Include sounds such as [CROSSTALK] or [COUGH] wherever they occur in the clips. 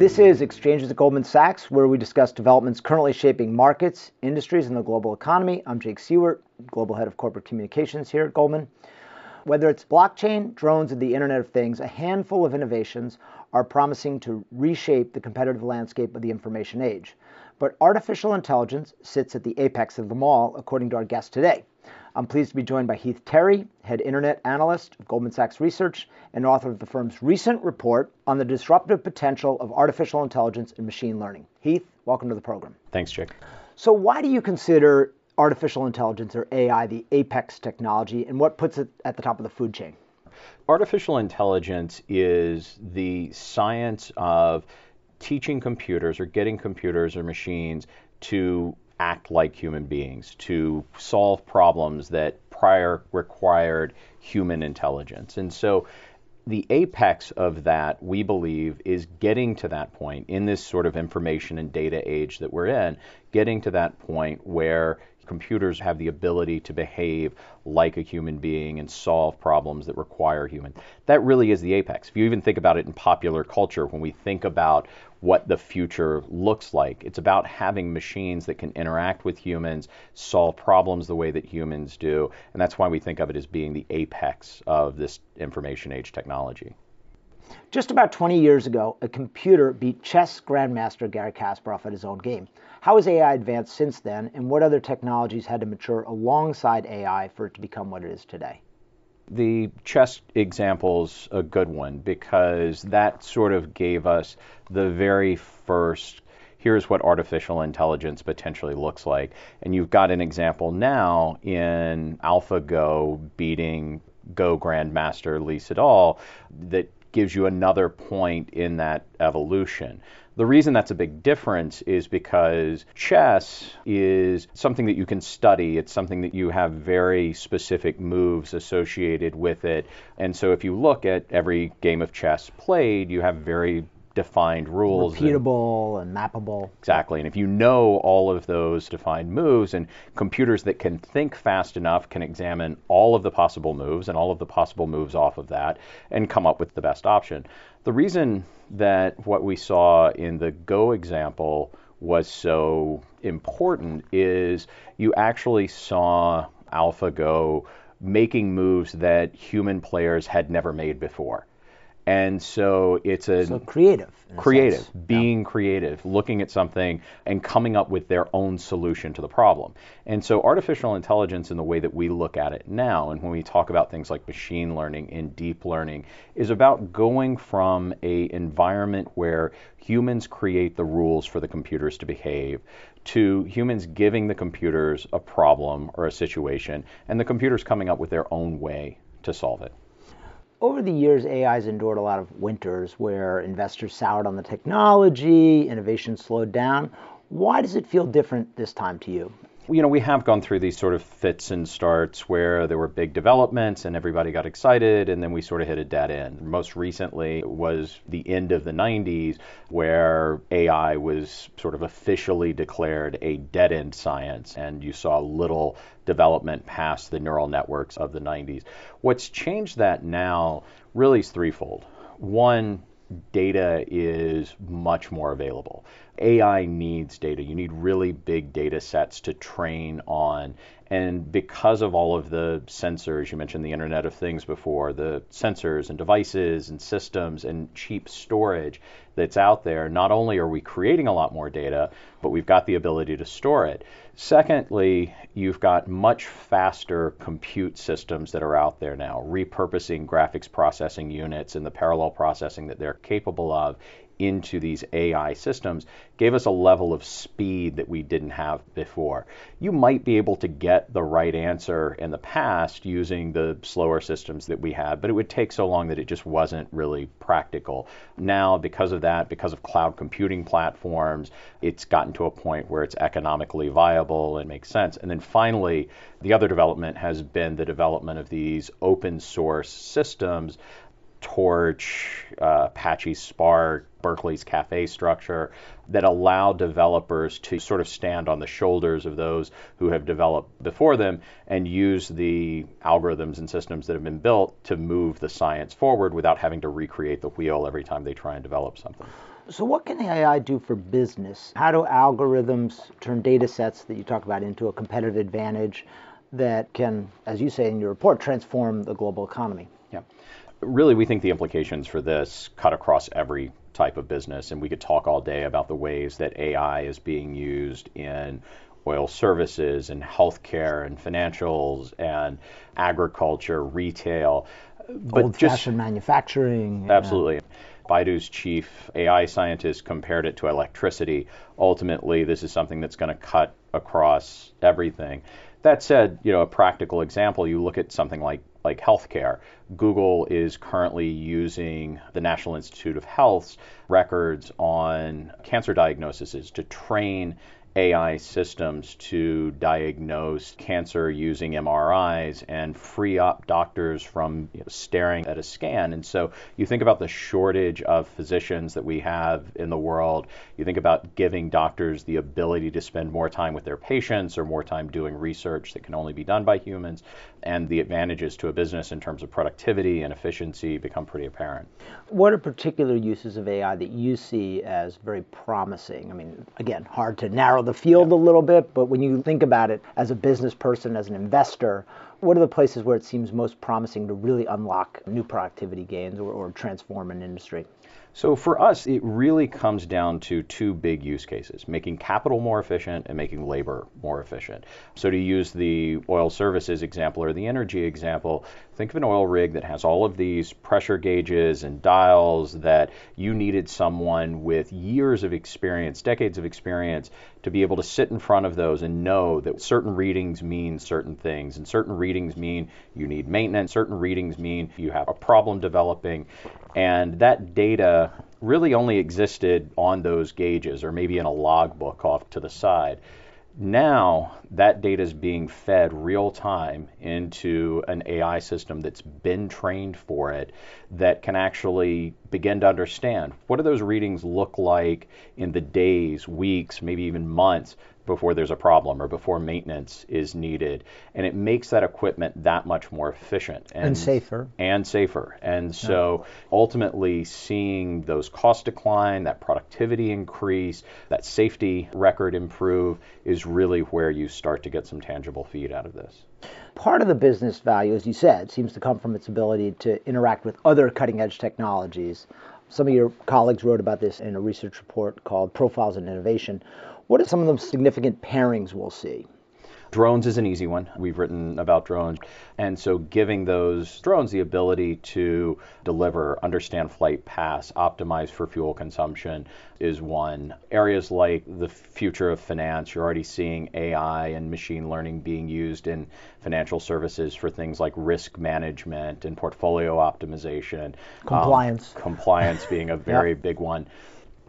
This is Exchanges at Goldman Sachs, where we discuss developments currently shaping markets, industries, and the global economy. I'm Jake Siewert, Global Head of Corporate Communications here at Goldman. Whether it's blockchain, drones, or the Internet of Things, a handful of innovations are promising to reshape the competitive landscape of the information age. But artificial intelligence sits at the apex of them all, according to our guest today. I'm pleased to be joined by Heath Terry, head internet analyst of Goldman Sachs Research and author of the firm's recent report on the disruptive potential of artificial intelligence and machine learning. Heath, welcome to the program. Thanks, Jake. So, why do you consider artificial intelligence or AI the apex technology and what puts it at the top of the food chain? Artificial intelligence is the science of teaching computers or getting computers or machines to act like human beings, to solve problems that prior required human intelligence. And so the apex of that, we believe, is getting to that point in this sort of information and data age that we're in, getting to that point where computers have the ability to behave like a human being and solve problems that require human. That really is the apex. If you even think about it in popular culture, when we think about what the future looks like, it's about having machines that can interact with humans, solve problems the way that humans do, and that's why we think of it as being the apex of this information age technology. Just about 20 years ago, a computer beat chess grandmaster Garry Kasparov at his own game. How has AI advanced since then, and what other technologies had to mature alongside AI for it to become what it is today? The chess example's a good one because that sort of gave us the very first here's what artificial intelligence potentially looks like. And you've got an example now in AlphaGo beating Go Grandmaster Lee Sedol that gives you another point in that evolution. The reason that's a big difference is because chess is something that you can study. It's something that you have very specific moves associated with it. And so if you look at every game of chess played, you have very defined rules. Repeatable and, and, mappable. Exactly. And if you know all of those defined moves, and computers that can think fast enough can examine all of the possible moves and all of the possible moves off of that and come up with the best option. The reason that what we saw in the Go example was so important is you actually saw AlphaGo making moves that human players had never made before. And so it's a so creative, creative, being yeah. creative, looking at something and coming up with their own solution to the problem. And so artificial intelligence in the way that we look at it now and when we talk about things like machine learning and deep learning is about going from a environment where humans create the rules for the computers to behave to humans giving the computers a problem or a situation and the computers coming up with their own way to solve it over the years, AI has endured a lot of winters where investors soured on the technology, innovation slowed down. Why does it feel different this time to you? You know, we have gone through these sort of fits and starts where there were big developments and everybody got excited, and then we sort of hit a dead end. Most recently was the end of the 90s, where AI was sort of officially declared a dead end science, and you saw little development past the neural networks of the 90s. What's changed that now really is threefold. One, data is much more available. AI needs data. You need really big data sets to train on. And because of all of the sensors, you mentioned the Internet of Things before, the sensors and devices and systems and cheap storage that's out there, not only are we creating a lot more data, but we've got the ability to store it. Secondly, you've got much faster compute systems that are out there now, repurposing graphics processing units and the parallel processing that they're capable of into these AI systems gave us a level of speed that we didn't have before. You might be able to get the right answer in the past using the slower systems that we had, but it would take so long that it just wasn't really practical. Now, because of that, because of cloud computing platforms, it's gotten to a point where it's economically viable and makes sense. And then finally, the other development has been the development of these open source systems Torch, uh, Apache Spark, Berkeley's Caffe structure that allow developers to sort of stand on the shoulders of those who have developed before them and use the algorithms and systems that have been built to move the science forward without having to recreate the wheel every time they try and develop something. So, what can AI do for business? How do algorithms turn data sets that you talk about into a competitive advantage that can, as you say in your report, transform the global economy? Yeah. Really, we think the implications for this cut across every type of business, and we could talk all day about the ways that AI is being used in oil services and healthcare and financials and agriculture, retail. But Old just manufacturing. Absolutely. Baidu's chief AI scientist compared it to electricity. Ultimately, this is something that's going to cut across everything. That said, you know, a practical example, you look at something like like healthcare. Google is currently using the National Institute of Health's records on cancer diagnoses to train AI systems to diagnose cancer using MRIs and free up doctors from you know, staring at a scan. And so you think about the shortage of physicians that we have in the world. You think about giving doctors the ability to spend more time with their patients or more time doing research that can only be done by humans. And the advantages to a business in terms of productivity and efficiency become pretty apparent. What are particular uses of AI that you see as very promising? I mean, again, hard to narrow narrow the field yeah. a little bit, but when you think about it as a business person, as an investor, what are the places where it seems most promising to really unlock new productivity gains or, or transform an industry? So for us, it really comes down to two big use cases making capital more efficient and making labor more efficient. So to use the oil services example or the energy example, think of an oil rig that has all of these pressure gauges and dials that you needed someone with years of experience, decades of experience, to be able to sit in front of those and know that certain readings mean certain things, and certain readings mean you need maintenance, certain readings mean you have a problem developing. And that data really only existed on those gauges or maybe in a logbook off to the side. Now that data is being fed real time into an AI system that's been trained for it that can actually begin to understand what do those readings look like in the days, weeks, maybe even months before there's a problem or before maintenance is needed. And it makes that equipment that much more efficient and, and safer. And safer. And so ultimately, seeing those costs decline, that productivity increase, that safety record improve is really where you start to get some tangible feed out of this. Part of the business value, as you said, seems to come from its ability to interact with other cutting edge technologies. Some of your colleagues wrote about this in a research report called Profiles in Innovation. What are some of the significant pairings we'll see? Drones is an easy one. We've written about drones. And so giving those drones the ability to deliver, understand flight paths, optimize for fuel consumption is one. Areas like the future of finance, you're already seeing AI and machine learning being used in financial services for things like risk management and portfolio optimization. Compliance. Um, compliance being a [LAUGHS] very yep. big one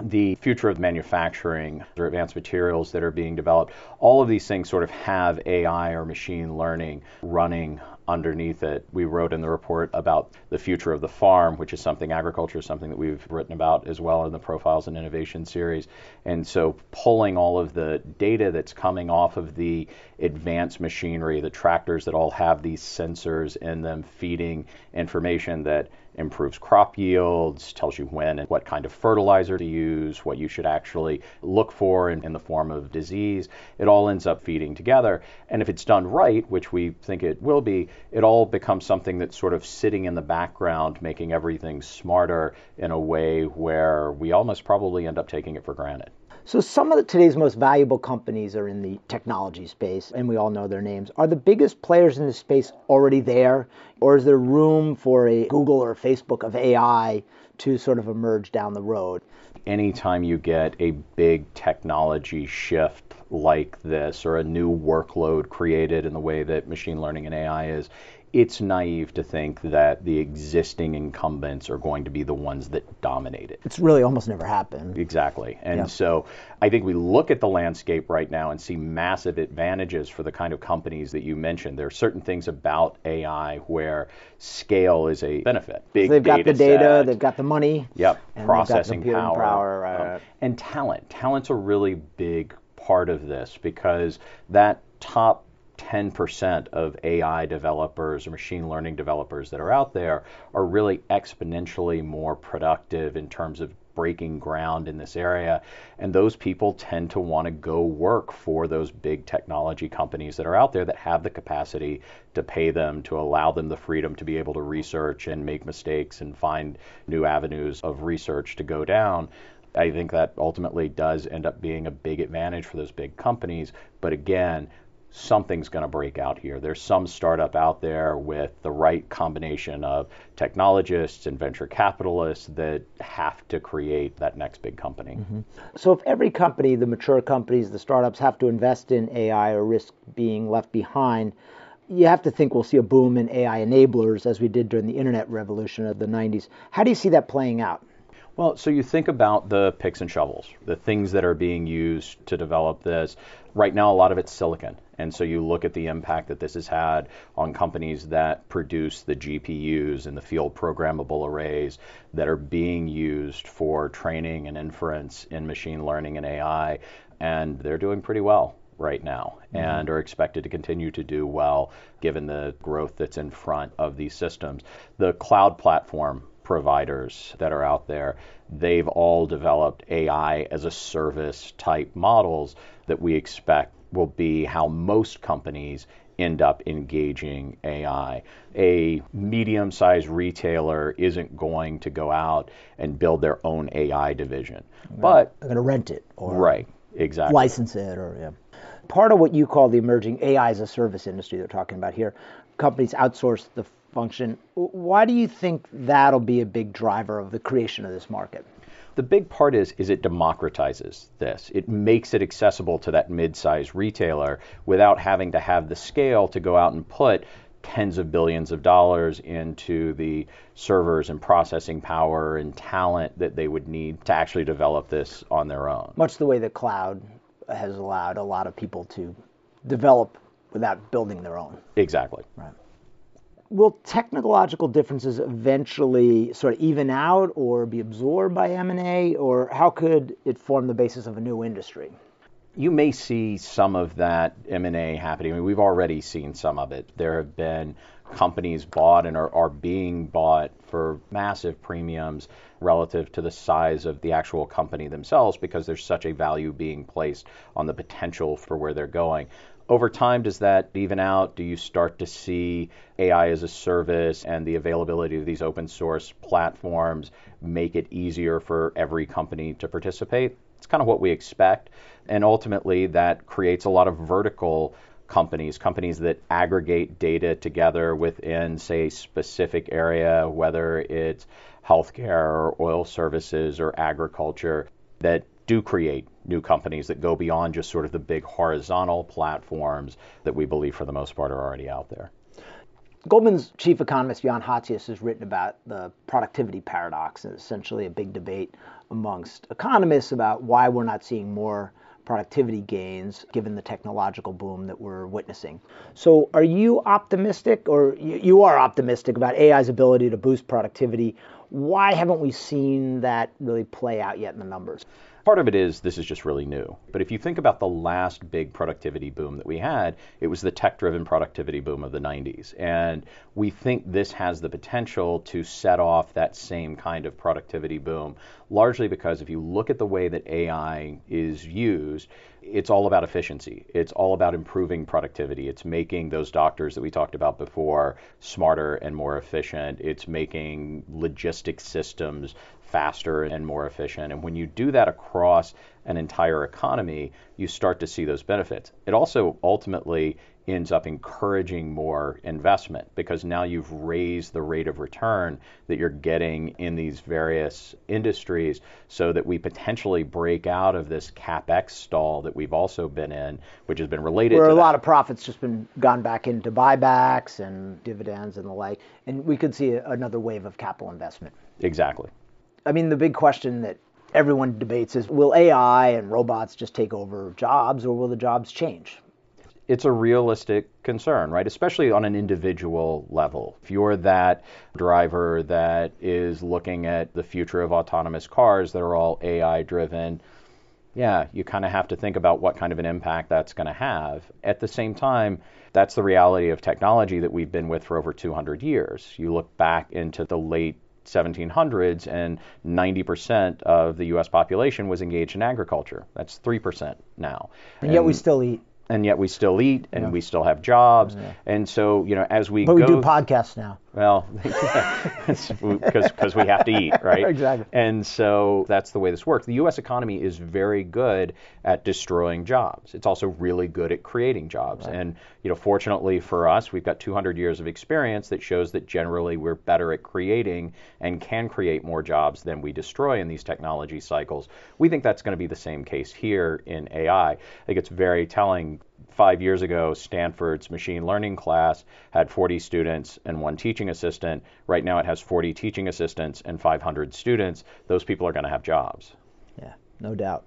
the future of manufacturing or advanced materials that are being developed, all of these things sort of have AI or machine learning running underneath it. We wrote in the report about the future of the farm, which is something agriculture is something that we've written about as well in the Profiles in Innovation series. And so pulling all of the data that's coming off of the advanced machinery, the tractors that all have these sensors in them feeding information that improves crop yields, tells you when and what kind of fertilizer to use, what you should actually look for in, in, the form of disease. It all ends up feeding together. And if it's done right, which we think it will be, it all becomes something that's sort of sitting in the background, making everything smarter in a way where we almost probably end up taking it for granted. So some of the, today's most valuable companies are in the technology space, and we all know their names. Are the biggest players in this space already there, or is there room for a Google or Facebook of AI to sort of emerge down the road? Anytime you get a big technology shift like this, or a new workload created in the way that machine learning and AI is, it's naive to think that the existing incumbents are going to be the ones that dominate it. It's really almost never happened. Exactly. And yeah. so I think we look at the landscape right now and see massive advantages for the kind of companies that you mentioned. There are certain things about AI where scale is a benefit. Big so they've got the data, set. they've got the money. Yep. Processing power. power right. um, and talent. Talent's a really big part of this because that top 10% of AI developers or machine learning developers that are out there are really exponentially more productive in terms of breaking ground in this area. And those people tend to want to go work for those big technology companies that are out there that have the capacity to pay them, to allow them the freedom to be able to research and make mistakes and find new avenues of research to go down. I think that ultimately does end up being a big advantage for those big companies. But again, something's going to break out here. There's some startup out there with the right combination of technologists and venture capitalists that have to create that next big company. Mm-hmm. So, if every company, the mature companies, the startups, have to invest in AI or risk being left behind, you have to think we'll see a boom in AI enablers as we did during the internet revolution of the 90s. How do you see that playing out? Well, so you think about the picks and shovels, the things that are being used to develop this. Right now, a lot of it's silicon. And so you look at the impact that this has had on companies that produce the GPUs and the field programmable arrays that are being used for training and inference in machine learning and AI. And they're doing pretty well right now mm-hmm. and are expected to continue to do well given the growth that's in front of these systems. The cloud platform providers that are out there, they've all developed AI as a service type models that we expect will be how most companies end up engaging AI. A medium sized retailer isn't going to go out and build their own AI division. But they're going to rent it or right, exactly. license it or yeah. Part of what you call the emerging AI as a service industry they're talking about here, companies outsource the function. Why do you think that'll be a big driver of the creation of this market? The big part is is it democratizes this. It makes it accessible to that mid-sized retailer without having to have the scale to go out and put tens of billions of dollars into the servers and processing power and talent that they would need to actually develop this on their own. Much the way the cloud has allowed a lot of people to develop without building their own. Exactly. Right will technological differences eventually sort of even out or be absorbed by M&A or how could it form the basis of a new industry? You may see some of that M&A happening. I mean, we've already seen some of it. There have been companies bought and are, are being bought for massive premiums relative to the size of the actual company themselves because there's such a value being placed on the potential for where they're going over time, does that even out? Do you start to see AI as a service and the availability of these open source platforms make it easier for every company to participate? It's kind of what we expect. And ultimately, that creates a lot of vertical companies, companies that aggregate data together within, say, a specific area, whether it's healthcare or oil services or agriculture, that do create new companies that go beyond just sort of the big horizontal platforms that we believe for the most part are already out there. Goldman's chief economist Jan Hatzius has written about the productivity paradox, and essentially a big debate amongst economists about why we're not seeing more productivity gains given the technological boom that we're witnessing. So, are you optimistic, or you are optimistic about AI's ability to boost productivity? Why haven't we seen that really play out yet in the numbers? Part of it is this is just really new. But if you think about the last big productivity boom that we had, it was the tech driven productivity boom of the 90s. And we think this has the potential to set off that same kind of productivity boom, largely because if you look at the way that AI is used, it's all about efficiency. It's all about improving productivity. It's making those doctors that we talked about before smarter and more efficient. It's making logistic systems faster and more efficient. And when you do that across an entire economy, you start to see those benefits. It also ultimately ends up encouraging more investment because now you've raised the rate of return that you're getting in these various industries so that we potentially break out of this capex stall that we've also been in which has been related where a that. lot of profits just been gone back into buybacks and dividends and the like and we could see another wave of capital investment exactly I mean, the big question that everyone debates is will AI and robots just take over jobs or will the jobs change? It's a realistic concern, right? Especially on an individual level. If you're that driver that is looking at the future of autonomous cars that are all AI driven, yeah, you kind of have to think about what kind of an impact that's going to have. At the same time, that's the reality of technology that we've been with for over 200 years. You look back into the late 1700s, and 90% of the U.S. population was engaged in agriculture. That's 3% now. And yet we still eat. And yet we still eat and we still have jobs. And so, you know, as we But go we do podcasts now. well, [LAUGHS] because we have to eat, right? [LAUGHS] Exactly. And so that's the way this works. The U.S. economy is very good at destroying jobs. It's also really good at creating jobs. And you know, fortunately for us, we've got 200 years of experience that shows that generally we're better at creating and can create more jobs than we destroy in these technology cycles. We think that's going to be the same case here in AI. I think it's very telling five years ago, Stanford's machine learning class had 40 students and one teaching assistant. Right now, it has 40 teaching assistants and 500 students. Those people are going to have jobs. Yeah, no doubt.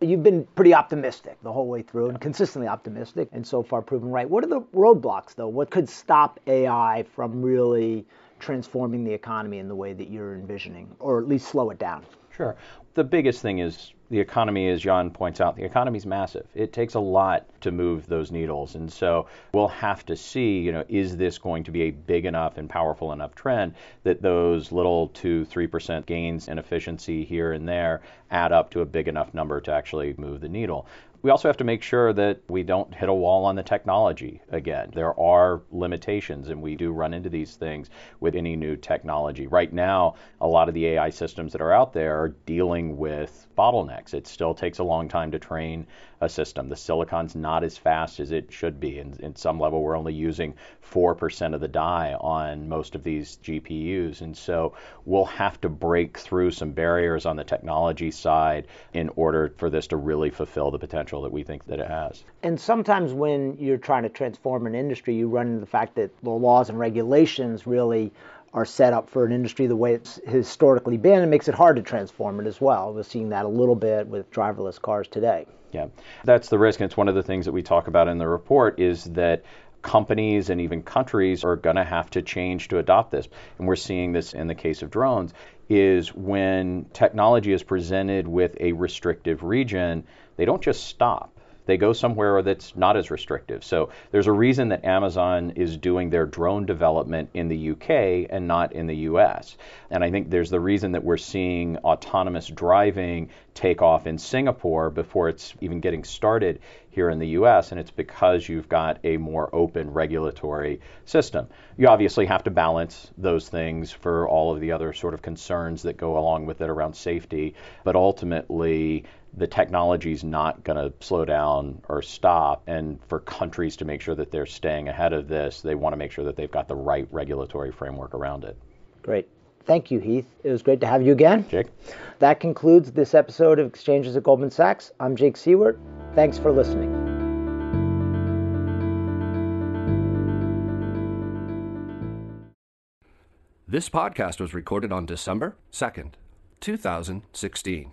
You've been pretty optimistic the whole way through and consistently optimistic and so far proven right. What are the roadblocks, though? What could stop AI from really transforming the economy in the way that you're envisioning, or at least slow it down? Sure. The biggest thing is the economy, as John points out, the economy is massive. It takes a lot to move those needles. And so we'll have to see, you know, is this going to be a big enough and powerful enough trend that those little 2 3% gains in efficiency here and there add up to a big enough number to actually move the needle. We also have to make sure that we don't hit a wall on the technology again. There are limitations, and we do run into these things with any new technology. Right now, a lot of the AI systems that are out there are dealing with bottlenecks. It still takes a long time to train a system. The silicon's not as fast as it should be. And in some level, we're only using 4% of the die on most of these GPUs. And so we'll have to break through some barriers on the technology side in order for this to really fulfill the potential that we think that it has. And sometimes when you're trying to transform an industry, you run into the fact that the laws and regulations really are set up for an industry the way it's historically been. It makes it hard to transform it as well. We're seeing that a little bit with driverless cars today. Yeah, that's the risk. And it's one of the things that we talk about in the report is that companies and even countries are going to have to change to adopt this. And we're seeing this in the case of drones is when technology is presented with a restrictive region, they don't just stop they go somewhere that's not as restrictive. So there's a reason that Amazon is doing their drone development in the UK and not in the US. And I think there's the reason that we're seeing autonomous driving take off in Singapore before it's even getting started here in the US, and it's because you've got a more open regulatory system. You obviously have to balance those things for all of the other sort of concerns that go along with it around safety, but ultimately, the technology is not going to slow down or stop. And for countries to make sure that they're staying ahead of this, they want to make sure that they've got the right regulatory framework around it. Great. Thank you, Heath. It was great to have you again. Jake? That concludes this episode of Exchanges at Goldman Sachs. I'm Jake Siewert. Thanks for listening. This podcast was recorded on December 2nd, 2016.